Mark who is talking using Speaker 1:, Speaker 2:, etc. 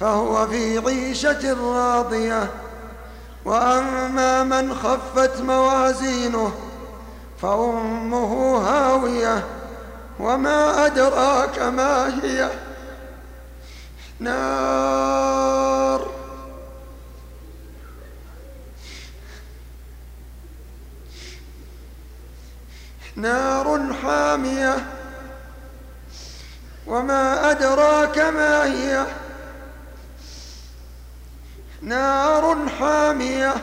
Speaker 1: فهو في عيشة راضية. وأما من خفت موازينه فأمه هاوية. وما أدراك ما هي؟ نار. نار حامية. وما أدراك ما هي؟ نار حامية.